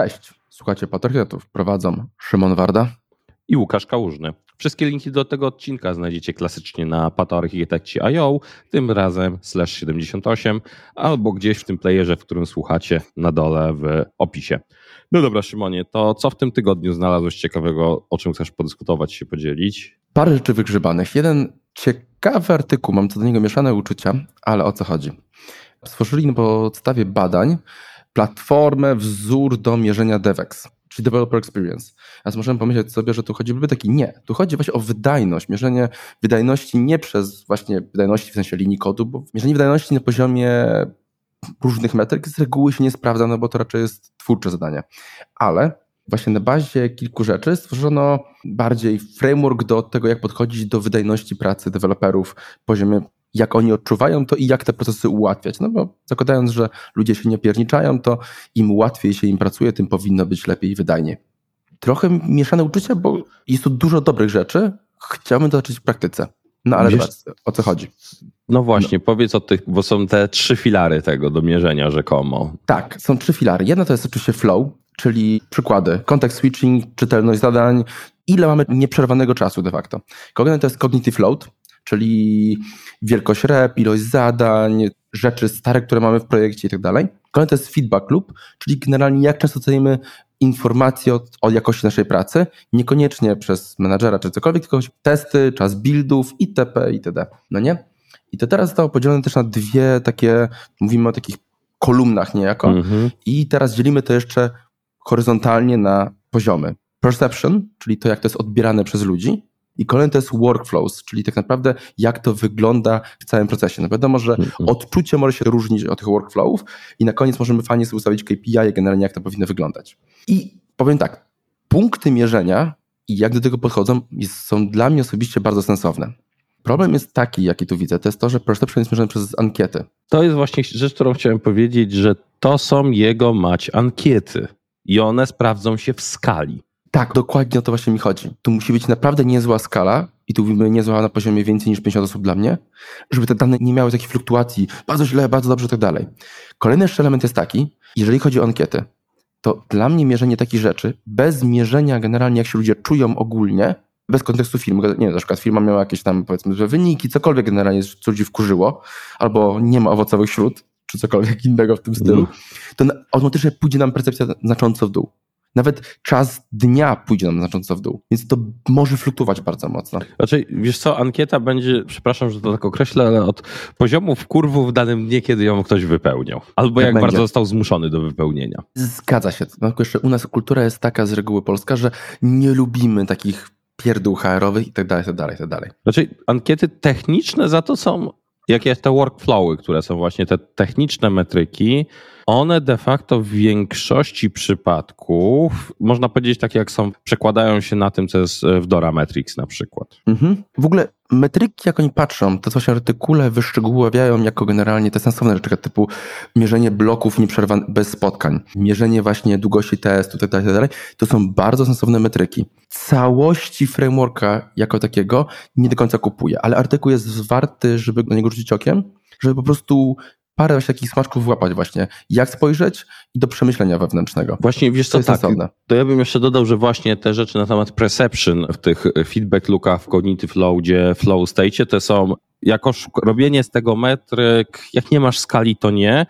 Cześć, słuchacie Patriotów. Prowadzą Szymon Warda i Łukasz Kałużny. Wszystkie linki do tego odcinka znajdziecie klasycznie na patoarchitekci.io, tym razem slash 78, albo gdzieś w tym playerze, w którym słuchacie, na dole w opisie. No dobra, Szymonie, to co w tym tygodniu znalazłeś ciekawego, o czym chcesz podyskutować, się podzielić? Parę rzeczy wygrzebanych. Jeden ciekawy artykuł, mam co do niego mieszane uczucia, ale o co chodzi? Stworzyli na podstawie badań platformę, wzór do mierzenia DevEx, czyli Developer Experience. Teraz możemy pomyśleć sobie, że tu chodzi o taki nie. Tu chodzi właśnie o wydajność, mierzenie wydajności nie przez właśnie wydajności w sensie linii kodu, bo mierzenie wydajności na poziomie różnych metryk z reguły się nie sprawdza, no bo to raczej jest twórcze zadanie. Ale właśnie na bazie kilku rzeczy stworzono bardziej framework do tego, jak podchodzić do wydajności pracy deweloperów poziomie jak oni odczuwają to i jak te procesy ułatwiać. No bo zakładając, że ludzie się nie pierniczają, to im łatwiej się im pracuje, tym powinno być lepiej i wydajnie. Trochę mieszane uczucia, bo jest tu dużo dobrych rzeczy. Chciałbym to zacząć w praktyce. No ale Wiesz, zobacz, o co chodzi. No właśnie, no. powiedz o tych, bo są te trzy filary tego do mierzenia rzekomo. Tak, są trzy filary. Jedna to jest oczywiście flow, czyli przykłady. Context switching, czytelność zadań, ile mamy nieprzerwanego czasu de facto. Kolejny to jest cognitive load, czyli wielkość rep, ilość zadań, rzeczy stare, które mamy w projekcie i tak dalej. Kolejny to jest feedback loop, czyli generalnie jak często dostajemy informacje o, o, jakości naszej pracy, niekoniecznie przez menadżera czy cokolwiek, tylko testy, czas buildów, itp., itd. No nie? I to teraz zostało podzielone też na dwie takie, mówimy o takich kolumnach niejako mhm. i teraz dzielimy to jeszcze horyzontalnie na poziomy. Perception, czyli to jak to jest odbierane przez ludzi i kolejny to jest workflows, czyli tak naprawdę jak to wygląda w całym procesie. No wiadomo, że mhm. odczucie może się różnić od tych workflowów i na koniec możemy fajnie sobie ustawić KPI generalnie jak to powinno wyglądać. I powiem tak, punkty mierzenia i jak do tego podchodzą są dla mnie osobiście bardzo sensowne. Problem jest taki, jaki tu widzę, to jest to, że perception jest mierzony przez ankiety. To jest właśnie rzecz, którą chciałem powiedzieć, że to są jego mać ankiety i one sprawdzą się w skali. Tak, dokładnie o to właśnie mi chodzi. Tu musi być naprawdę niezła skala i tu mówimy niezła na poziomie więcej niż 50 osób dla mnie, żeby te dane nie miały takich fluktuacji, bardzo źle, bardzo dobrze i tak dalej. Kolejny jeszcze element jest taki, jeżeli chodzi o ankiety, to dla mnie mierzenie takich rzeczy, bez mierzenia generalnie jak się ludzie czują ogólnie, bez kontekstu firmy, nie wiem, na przykład firma miała jakieś tam powiedzmy, wyniki, cokolwiek generalnie co ludzi wkurzyło, albo nie ma owocowych śród, czy cokolwiek innego w tym stylu, to automatycznie pójdzie nam percepcja znacząco w dół nawet czas dnia pójdzie nam znacząco w dół. Więc to może fluktuować bardzo mocno. Znaczy, wiesz co, ankieta będzie, przepraszam, że to tak określę, ale od poziomu w kurwu w danym dniu, kiedy ją ktoś wypełniał. Albo tak jak, bardzo został zmuszony do wypełnienia. Zgadza się. No, jeszcze u nas kultura jest taka z reguły polska, że nie lubimy takich pierdół HR-owych i tak dalej, tak dalej, tak dalej. Znaczy, ankiety techniczne za to są, jakie te workflowy, które są właśnie te techniczne metryki, one de facto w większości przypadków, można powiedzieć tak jak są, przekładają się na tym, co jest w Dora Metrics na przykład. Mhm. W ogóle metryki, jak oni patrzą, to co się artykule wyszczegóławiają jako generalnie te sensowne rzeczy, typu mierzenie bloków bez spotkań, mierzenie właśnie długości testu, tak dalej, to są bardzo sensowne metryki. Całości frameworka jako takiego nie do końca kupuje, ale artykuł jest warty, żeby na niego rzucić okiem, żeby po prostu parę takich smaczków włapać właśnie, jak spojrzeć i do przemyślenia wewnętrznego. Właśnie, wiesz co, tak, to ja bym jeszcze dodał, że właśnie te rzeczy na temat perception w tych feedback lookach, w cognitive loadzie, flow state, to są jako robienie z tego metryk, jak nie masz skali, to nie,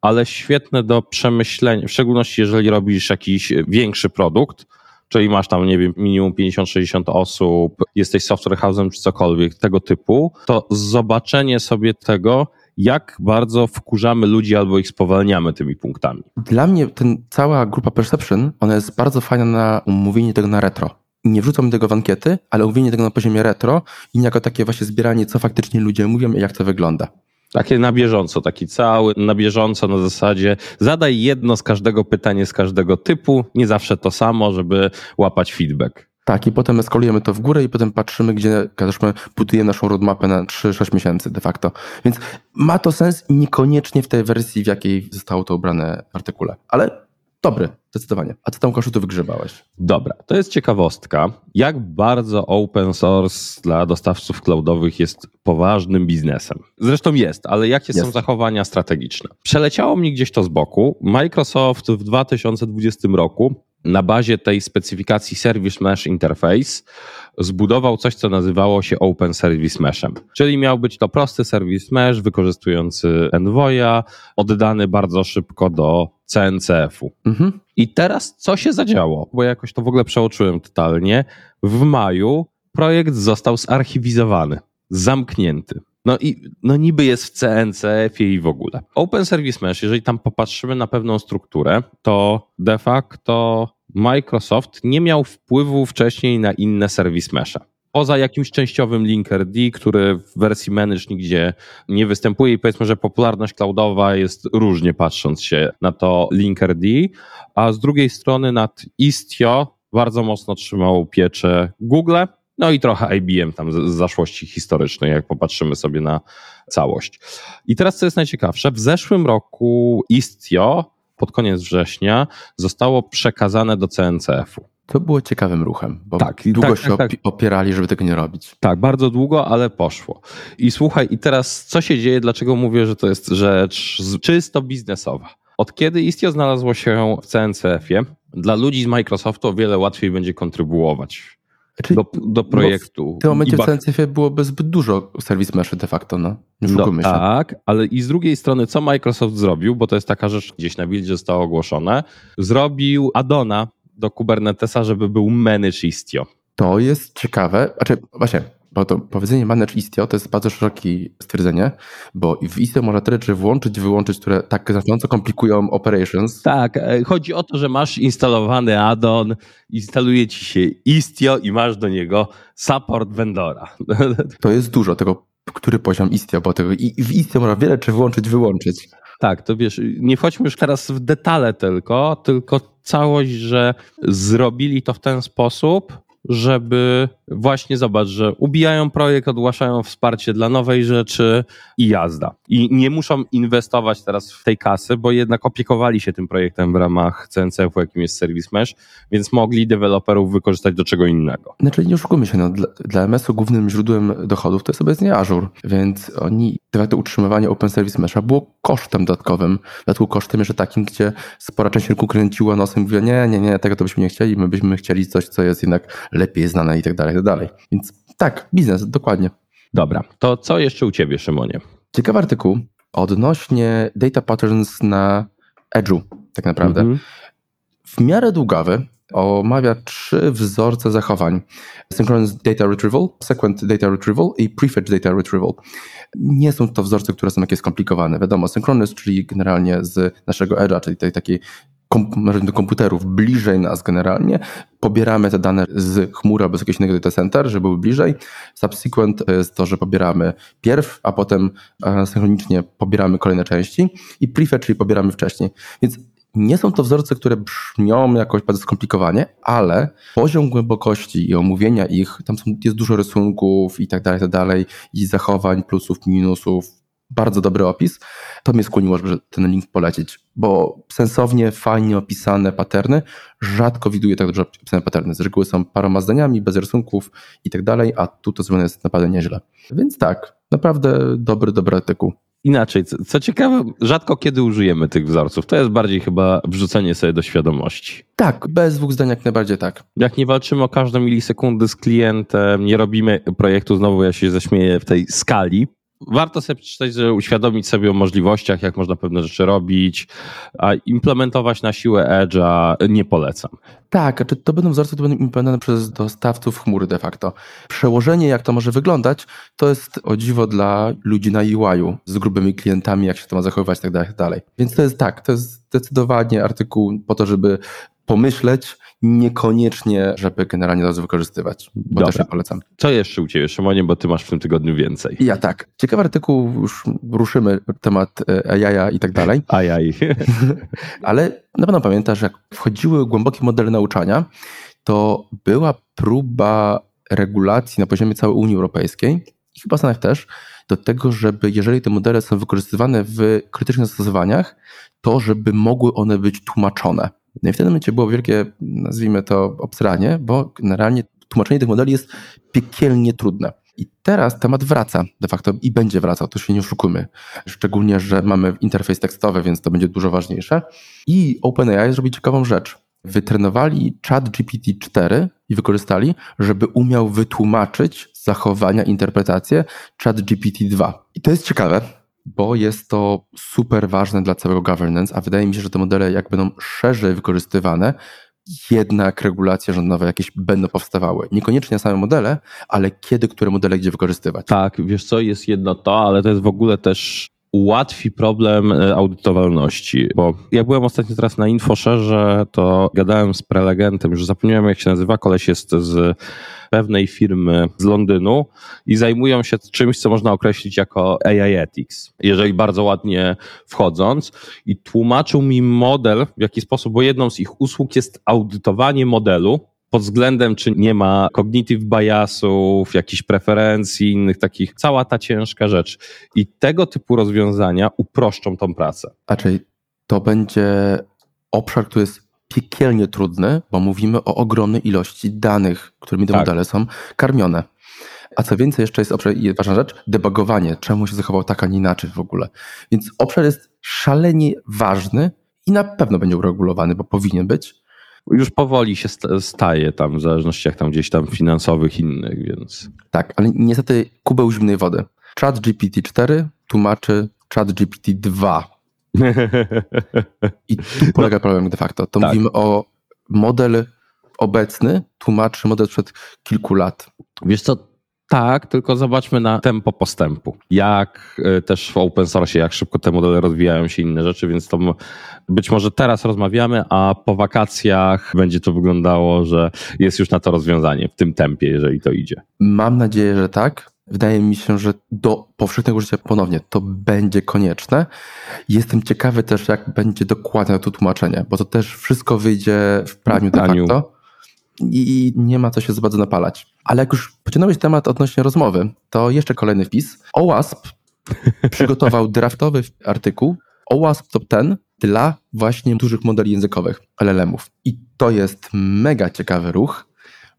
ale świetne do przemyślenia, w szczególności jeżeli robisz jakiś większy produkt, czyli masz tam, nie wiem, minimum 50-60 osób, jesteś software house'em czy cokolwiek tego typu, to zobaczenie sobie tego, jak bardzo wkurzamy ludzi albo ich spowalniamy tymi punktami. Dla mnie ten cała grupa Perception, ona jest bardzo fajna na umówienie tego na retro. Nie wrzucam tego w ankiety, ale umówienie tego na poziomie retro i jako takie właśnie zbieranie, co faktycznie ludzie mówią i jak to wygląda. Takie na bieżąco, taki cały na bieżąco na zasadzie zadaj jedno z każdego pytania z każdego typu, nie zawsze to samo, żeby łapać feedback. Tak, i potem eskalujemy to w górę i potem patrzymy, gdzie załóżmy, budujemy naszą roadmapę na 3-6 miesięcy de facto. Więc ma to sens niekoniecznie w tej wersji, w jakiej zostało to ubrane w artykule. Ale dobry, zdecydowanie. A co tam koszu tu wygrzebałeś? Dobra, to jest ciekawostka, jak bardzo open source dla dostawców cloudowych jest poważnym biznesem. Zresztą jest, ale jakie jest. są zachowania strategiczne? Przeleciało mi gdzieś to z boku. Microsoft w 2020 roku na bazie tej specyfikacji Service Mesh Interface zbudował coś, co nazywało się Open Service Meshem. Czyli miał być to prosty Service Mesh wykorzystujący Envoya, oddany bardzo szybko do CNCF-u. Mhm. I teraz co się zadziało? Bo jakoś to w ogóle przeoczyłem totalnie. W maju projekt został zarchiwizowany, zamknięty. No i no niby jest w CNCF i w ogóle. Open Service Mesh, jeżeli tam popatrzymy na pewną strukturę, to de facto Microsoft nie miał wpływu wcześniej na inne Service Meshe. Poza jakimś częściowym Linkerd, który w wersji Manage nigdzie nie występuje i powiedzmy, że popularność cloudowa jest różnie patrząc się na to Linkerd, a z drugiej strony nad Istio bardzo mocno trzymał pieczę Google, no i trochę IBM tam z, zaszłości historycznej, jak popatrzymy sobie na całość. I teraz co jest najciekawsze, w zeszłym roku Istio pod koniec września zostało przekazane do CNCF-u. To było ciekawym ruchem, bo tak, długo tak, się tak, tak. opierali, żeby tego nie robić. Tak, bardzo długo, ale poszło. I słuchaj, i teraz co się dzieje? Dlaczego mówię, że to jest rzecz czysto biznesowa? Od kiedy Istio znalazło się w CNCF-ie, dla ludzi z Microsoftu o wiele łatwiej będzie kontrybuować znaczy, do, do projektu. W tym momencie w CNCF byłoby zbyt dużo serwis meszy de facto, no. Nie no. Tak, ale i z drugiej strony, co Microsoft zrobił, bo to jest taka rzecz, gdzieś na buildzie zostało ogłoszone, zrobił addona do Kubernetesa, żeby był manage Istio. To jest ciekawe. Znaczy, właśnie, bo to powiedzenie manage Istio to jest bardzo szerokie stwierdzenie, bo w Istio można tyle rzeczy włączyć, wyłączyć, które tak znacząco komplikują operations. Tak, e, chodzi o to, że masz instalowany addon, instaluje ci się Istio i masz do niego support vendora. To jest dużo tego, który poziom Istio, bo tego, i w Istio można wiele rzeczy włączyć, wyłączyć. Tak, to wiesz, nie wchodźmy już teraz w detale tylko, tylko całość, że zrobili to w ten sposób, żeby właśnie zobacz, że ubijają projekt, ogłaszają wsparcie dla nowej rzeczy i jazda. I nie muszą inwestować teraz w tej kasy, bo jednak opiekowali się tym projektem w ramach CNCF-u, jakim jest Service Mesh, więc mogli deweloperów wykorzystać do czego innego. Znaczy nie oszukujmy się, no, dla, dla MS-u głównym źródłem dochodów to jest obecnie Azure, więc oni, to utrzymywanie Open Service Mesha było kosztem dodatkowym, dlatego kosztem jeszcze takim, gdzie spora część rynku kręciła nosem i mówiła, nie, nie, nie, tego to byśmy nie chcieli, my byśmy chcieli coś, co jest jednak lepiej znane i tak dalej, i tak dalej. Więc tak, biznes, dokładnie. Dobra, to co jeszcze u Ciebie, Szymonie? Ciekawy artykuł odnośnie data patterns na Edge'u, tak naprawdę. Mm -hmm. W miarę długawy, omawia trzy wzorce zachowań. Synchronous Data Retrieval, Sequent Data Retrieval i Prefetch Data Retrieval. Nie są to wzorce, które są jakieś skomplikowane. Wiadomo, Synchronous, czyli generalnie z naszego Edge'a, czyli tej takiej do komputerów bliżej nas generalnie, pobieramy te dane z chmury albo z jakiegoś innego data center, żeby były bliżej. Subsequent jest to, że pobieramy pierw, a potem e, synchronicznie pobieramy kolejne części i prefetch, czyli pobieramy wcześniej. Więc nie są to wzorce, które brzmią jakoś bardzo skomplikowanie, ale poziom głębokości i omówienia ich, tam są, jest dużo rysunków i tak dalej, tak dalej, i zachowań, plusów, minusów, bardzo dobry opis, to mnie skłoniło, żeby ten link polecić, bo sensownie, fajnie opisane paterny, rzadko widuję tak dobrze opisane paterny. Z reguły są paroma zdaniami, bez rysunków i tak dalej, a tu to zrobione jest naprawdę nieźle. Więc tak, naprawdę dobry, dobry artykuł. Inaczej, co ciekawe, rzadko kiedy użyjemy tych wzorców. To jest bardziej chyba wrzucenie sobie do świadomości. Tak, bez dwóch zdań jak najbardziej tak. Jak nie walczymy o każdą milisekundę z klientem, nie robimy projektu, znowu ja się zaśmieję w tej skali, warto sobie przeczytać, że uświadomić sobie o możliwościach, jak można pewne rzeczy robić, a implementować na siłę Edge'a nie polecam. Tak, to będą wzorce, które będą implementowane przez dostawców chmury de facto. Przełożenie, jak to może wyglądać, to jest o dziwo dla ludzi na UI-u, z grubymi klientami, jak się to ma zachowywać, tak dalej, tak dalej. Więc to jest tak, to jest zdecydowanie artykuł po to, żeby pomyśleć, niekoniecznie, żeby generalnie razu wykorzystywać, bo Dobra. też nie polecam. Co jeszcze u Ciebie, Szymonie, bo Ty masz w tym tygodniu więcej. Ja tak. Ciekawy artykuł, już ruszymy temat e, AI i tak dalej. AI. Ale na pewno pamiętasz, jak wchodziły głębokie modele nauczania, to była próba regulacji na poziomie całej Unii Europejskiej i chyba Stanach też, do tego, żeby jeżeli te modele są wykorzystywane w krytycznych zastosowaniach, to żeby mogły one być tłumaczone No i w tym momencie było wielkie, nazwijmy to, obsranie, bo generalnie tłumaczenie tych modeli jest piekielnie trudne. I teraz temat wraca de facto i będzie wracał, to się nie oszukujmy. Szczególnie, że mamy interfejs tekstowy, więc to będzie dużo ważniejsze. I OpenAI zrobi ciekawą rzecz. Wytrenowali chat GPT-4 i wykorzystali, żeby umiał wytłumaczyć zachowania, interpretacje chat GPT-2. I to jest ciekawe, bo jest to super ważne dla całego governance, a wydaje mi się, że te modele jak będą szerzej wykorzystywane, jednak regulacje rządowe jakieś będą powstawały. Niekoniecznie same modele, ale kiedy, które modele gdzie wykorzystywać. Tak, wiesz co, jest jedno to, ale to jest w ogóle też ułatwi problem e, audytowalności, bo jak byłem ostatnio teraz na InfoSharze, to gadałem z prelegentem, już zapomniałem jak się nazywa, koleś jest z pewnej firmy z Londynu i zajmują się czymś, co można określić jako AI Ethics, jeżeli bardzo ładnie wchodząc. I tłumaczył mi model, w jaki sposób, bo jedną z ich usług jest audytowanie modelu, pod względem, czy nie ma cognitive biasów, jakichś preferencji, innych takich, cała ta ciężka rzecz. I tego typu rozwiązania uproszczą tą pracę. A czyli to będzie obszar, który jest piekielnie trudny, bo mówimy o ogromnej ilości danych, którymi te tak. modele są karmione. A co więcej, jeszcze jest obszar, i ważna rzecz, debugowanie, czemu się zachował tak, a nie inaczej w ogóle. Więc obszar jest szalenie ważny i na pewno będzie uregulowany, bo powinien być. Już powoli się staje tam, w zależności jak tam gdzieś tam finansowych innych, więc. Tak, ale niestety kubeł zimnej wody. Chat GPT-4 tłumaczy Chat GPT-2 i tu polega no, problem de facto. To tak. mówimy o model obecny tłumaczy model sprzed kilku lat. Wiesz co, tak, tylko zobaczmy na tempo postępu. Jak e, też w open source, jak szybko te modele rozwijają się, inne rzeczy, więc to być może teraz rozmawiamy, a po wakacjach będzie to wyglądało, że jest już na to rozwiązanie w tym tempie, jeżeli to idzie. Mam nadzieję, że tak. Wydaje mi się, że do powszechnego życia ponownie to będzie konieczne. Jestem ciekawy też, jak będzie dokładne to tłumaczenie, bo to też wszystko wyjdzie w praniu de facto i nie ma co się za bardzo napalać. Ale jak już pociągnąłeś temat odnośnie rozmowy, to jeszcze kolejny wpis. OWASP przygotował draftowy artykuł OWASP Top 10 dla właśnie dużych modeli językowych, LLM-ów. I to jest mega ciekawy ruch,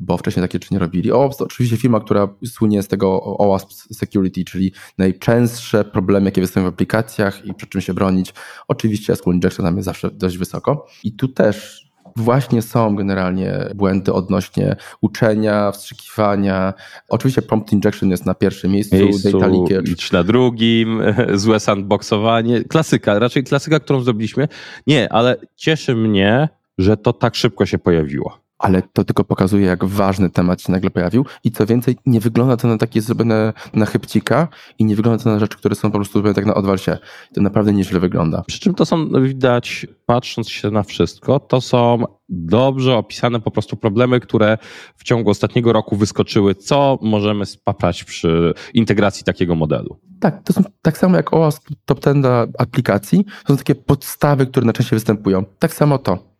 bo wcześniej takie rzeczy nie robili. OWASP to oczywiście firma, która słynie z tego OWASP Security, czyli najczęstsze problemy, jakie występują w aplikacjach i przed czym się bronić. Oczywiście SQL Injection tam jest zawsze dość wysoko. I tu też właśnie są generalnie błędy odnośnie uczenia, wstrzykiwania. Oczywiście prompt injection jest na pierwszym miejscu, miejscu data leakage. na drugim, złe sandboxowanie. Klasyka, raczej klasyka, którą zrobiliśmy. Nie, ale cieszy mnie, że to tak szybko się pojawiło ale to tylko pokazuje, jak ważny temat się nagle pojawił i co więcej, nie wygląda to na takie zrobione na chybcika i nie wygląda to na rzeczy, które są po prostu zrobione tak na odwal się. To naprawdę nieźle wygląda. Przy czym to są, widać, patrząc się na wszystko, to są dobrze opisane po prostu problemy, które w ciągu ostatniego roku wyskoczyły, co możemy spaprać przy integracji takiego modelu. Tak, to są tak samo jak OWASP Top 10 aplikacji, to są takie podstawy, które najczęściej występują. Tak samo to.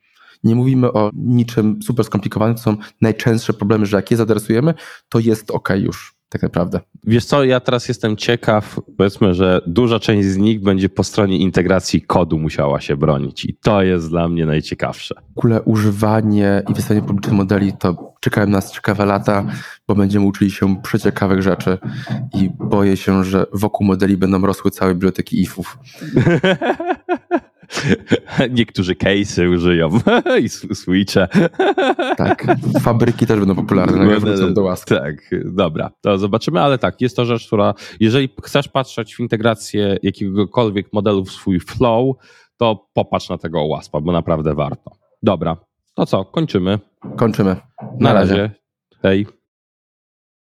Nie mówimy o niczym super skomplikowanym, to są najczęstsze problemy, że jak je zadresujemy, to jest ok już tak naprawdę. Wiesz co, ja teraz jestem ciekaw, powiedzmy, że duża część z nich będzie po stronie integracji kodu musiała się bronić i to jest dla mnie najciekawsze. W ogóle używanie i wystawianie publicznych modeli to czekają nas ciekawe lata, bo będziemy uczyli się przeciekawych rzeczy i boję się, że wokół modeli będą rosły całe biblioteki ifów. Niektórzy case'y użyją i switche. Tak, fabryki też będą popularne, jak wrócą do łaski. Tak, dobra, to zobaczymy, ale tak, jest to rzecz, która, jeżeli chcesz patrzeć w integrację jakiegokolwiek modelu w swój flow, to popatrz na tego łaspa, bo naprawdę warto. Dobra, to co, kończymy. Kończymy. Na, na razie. razie. Hej.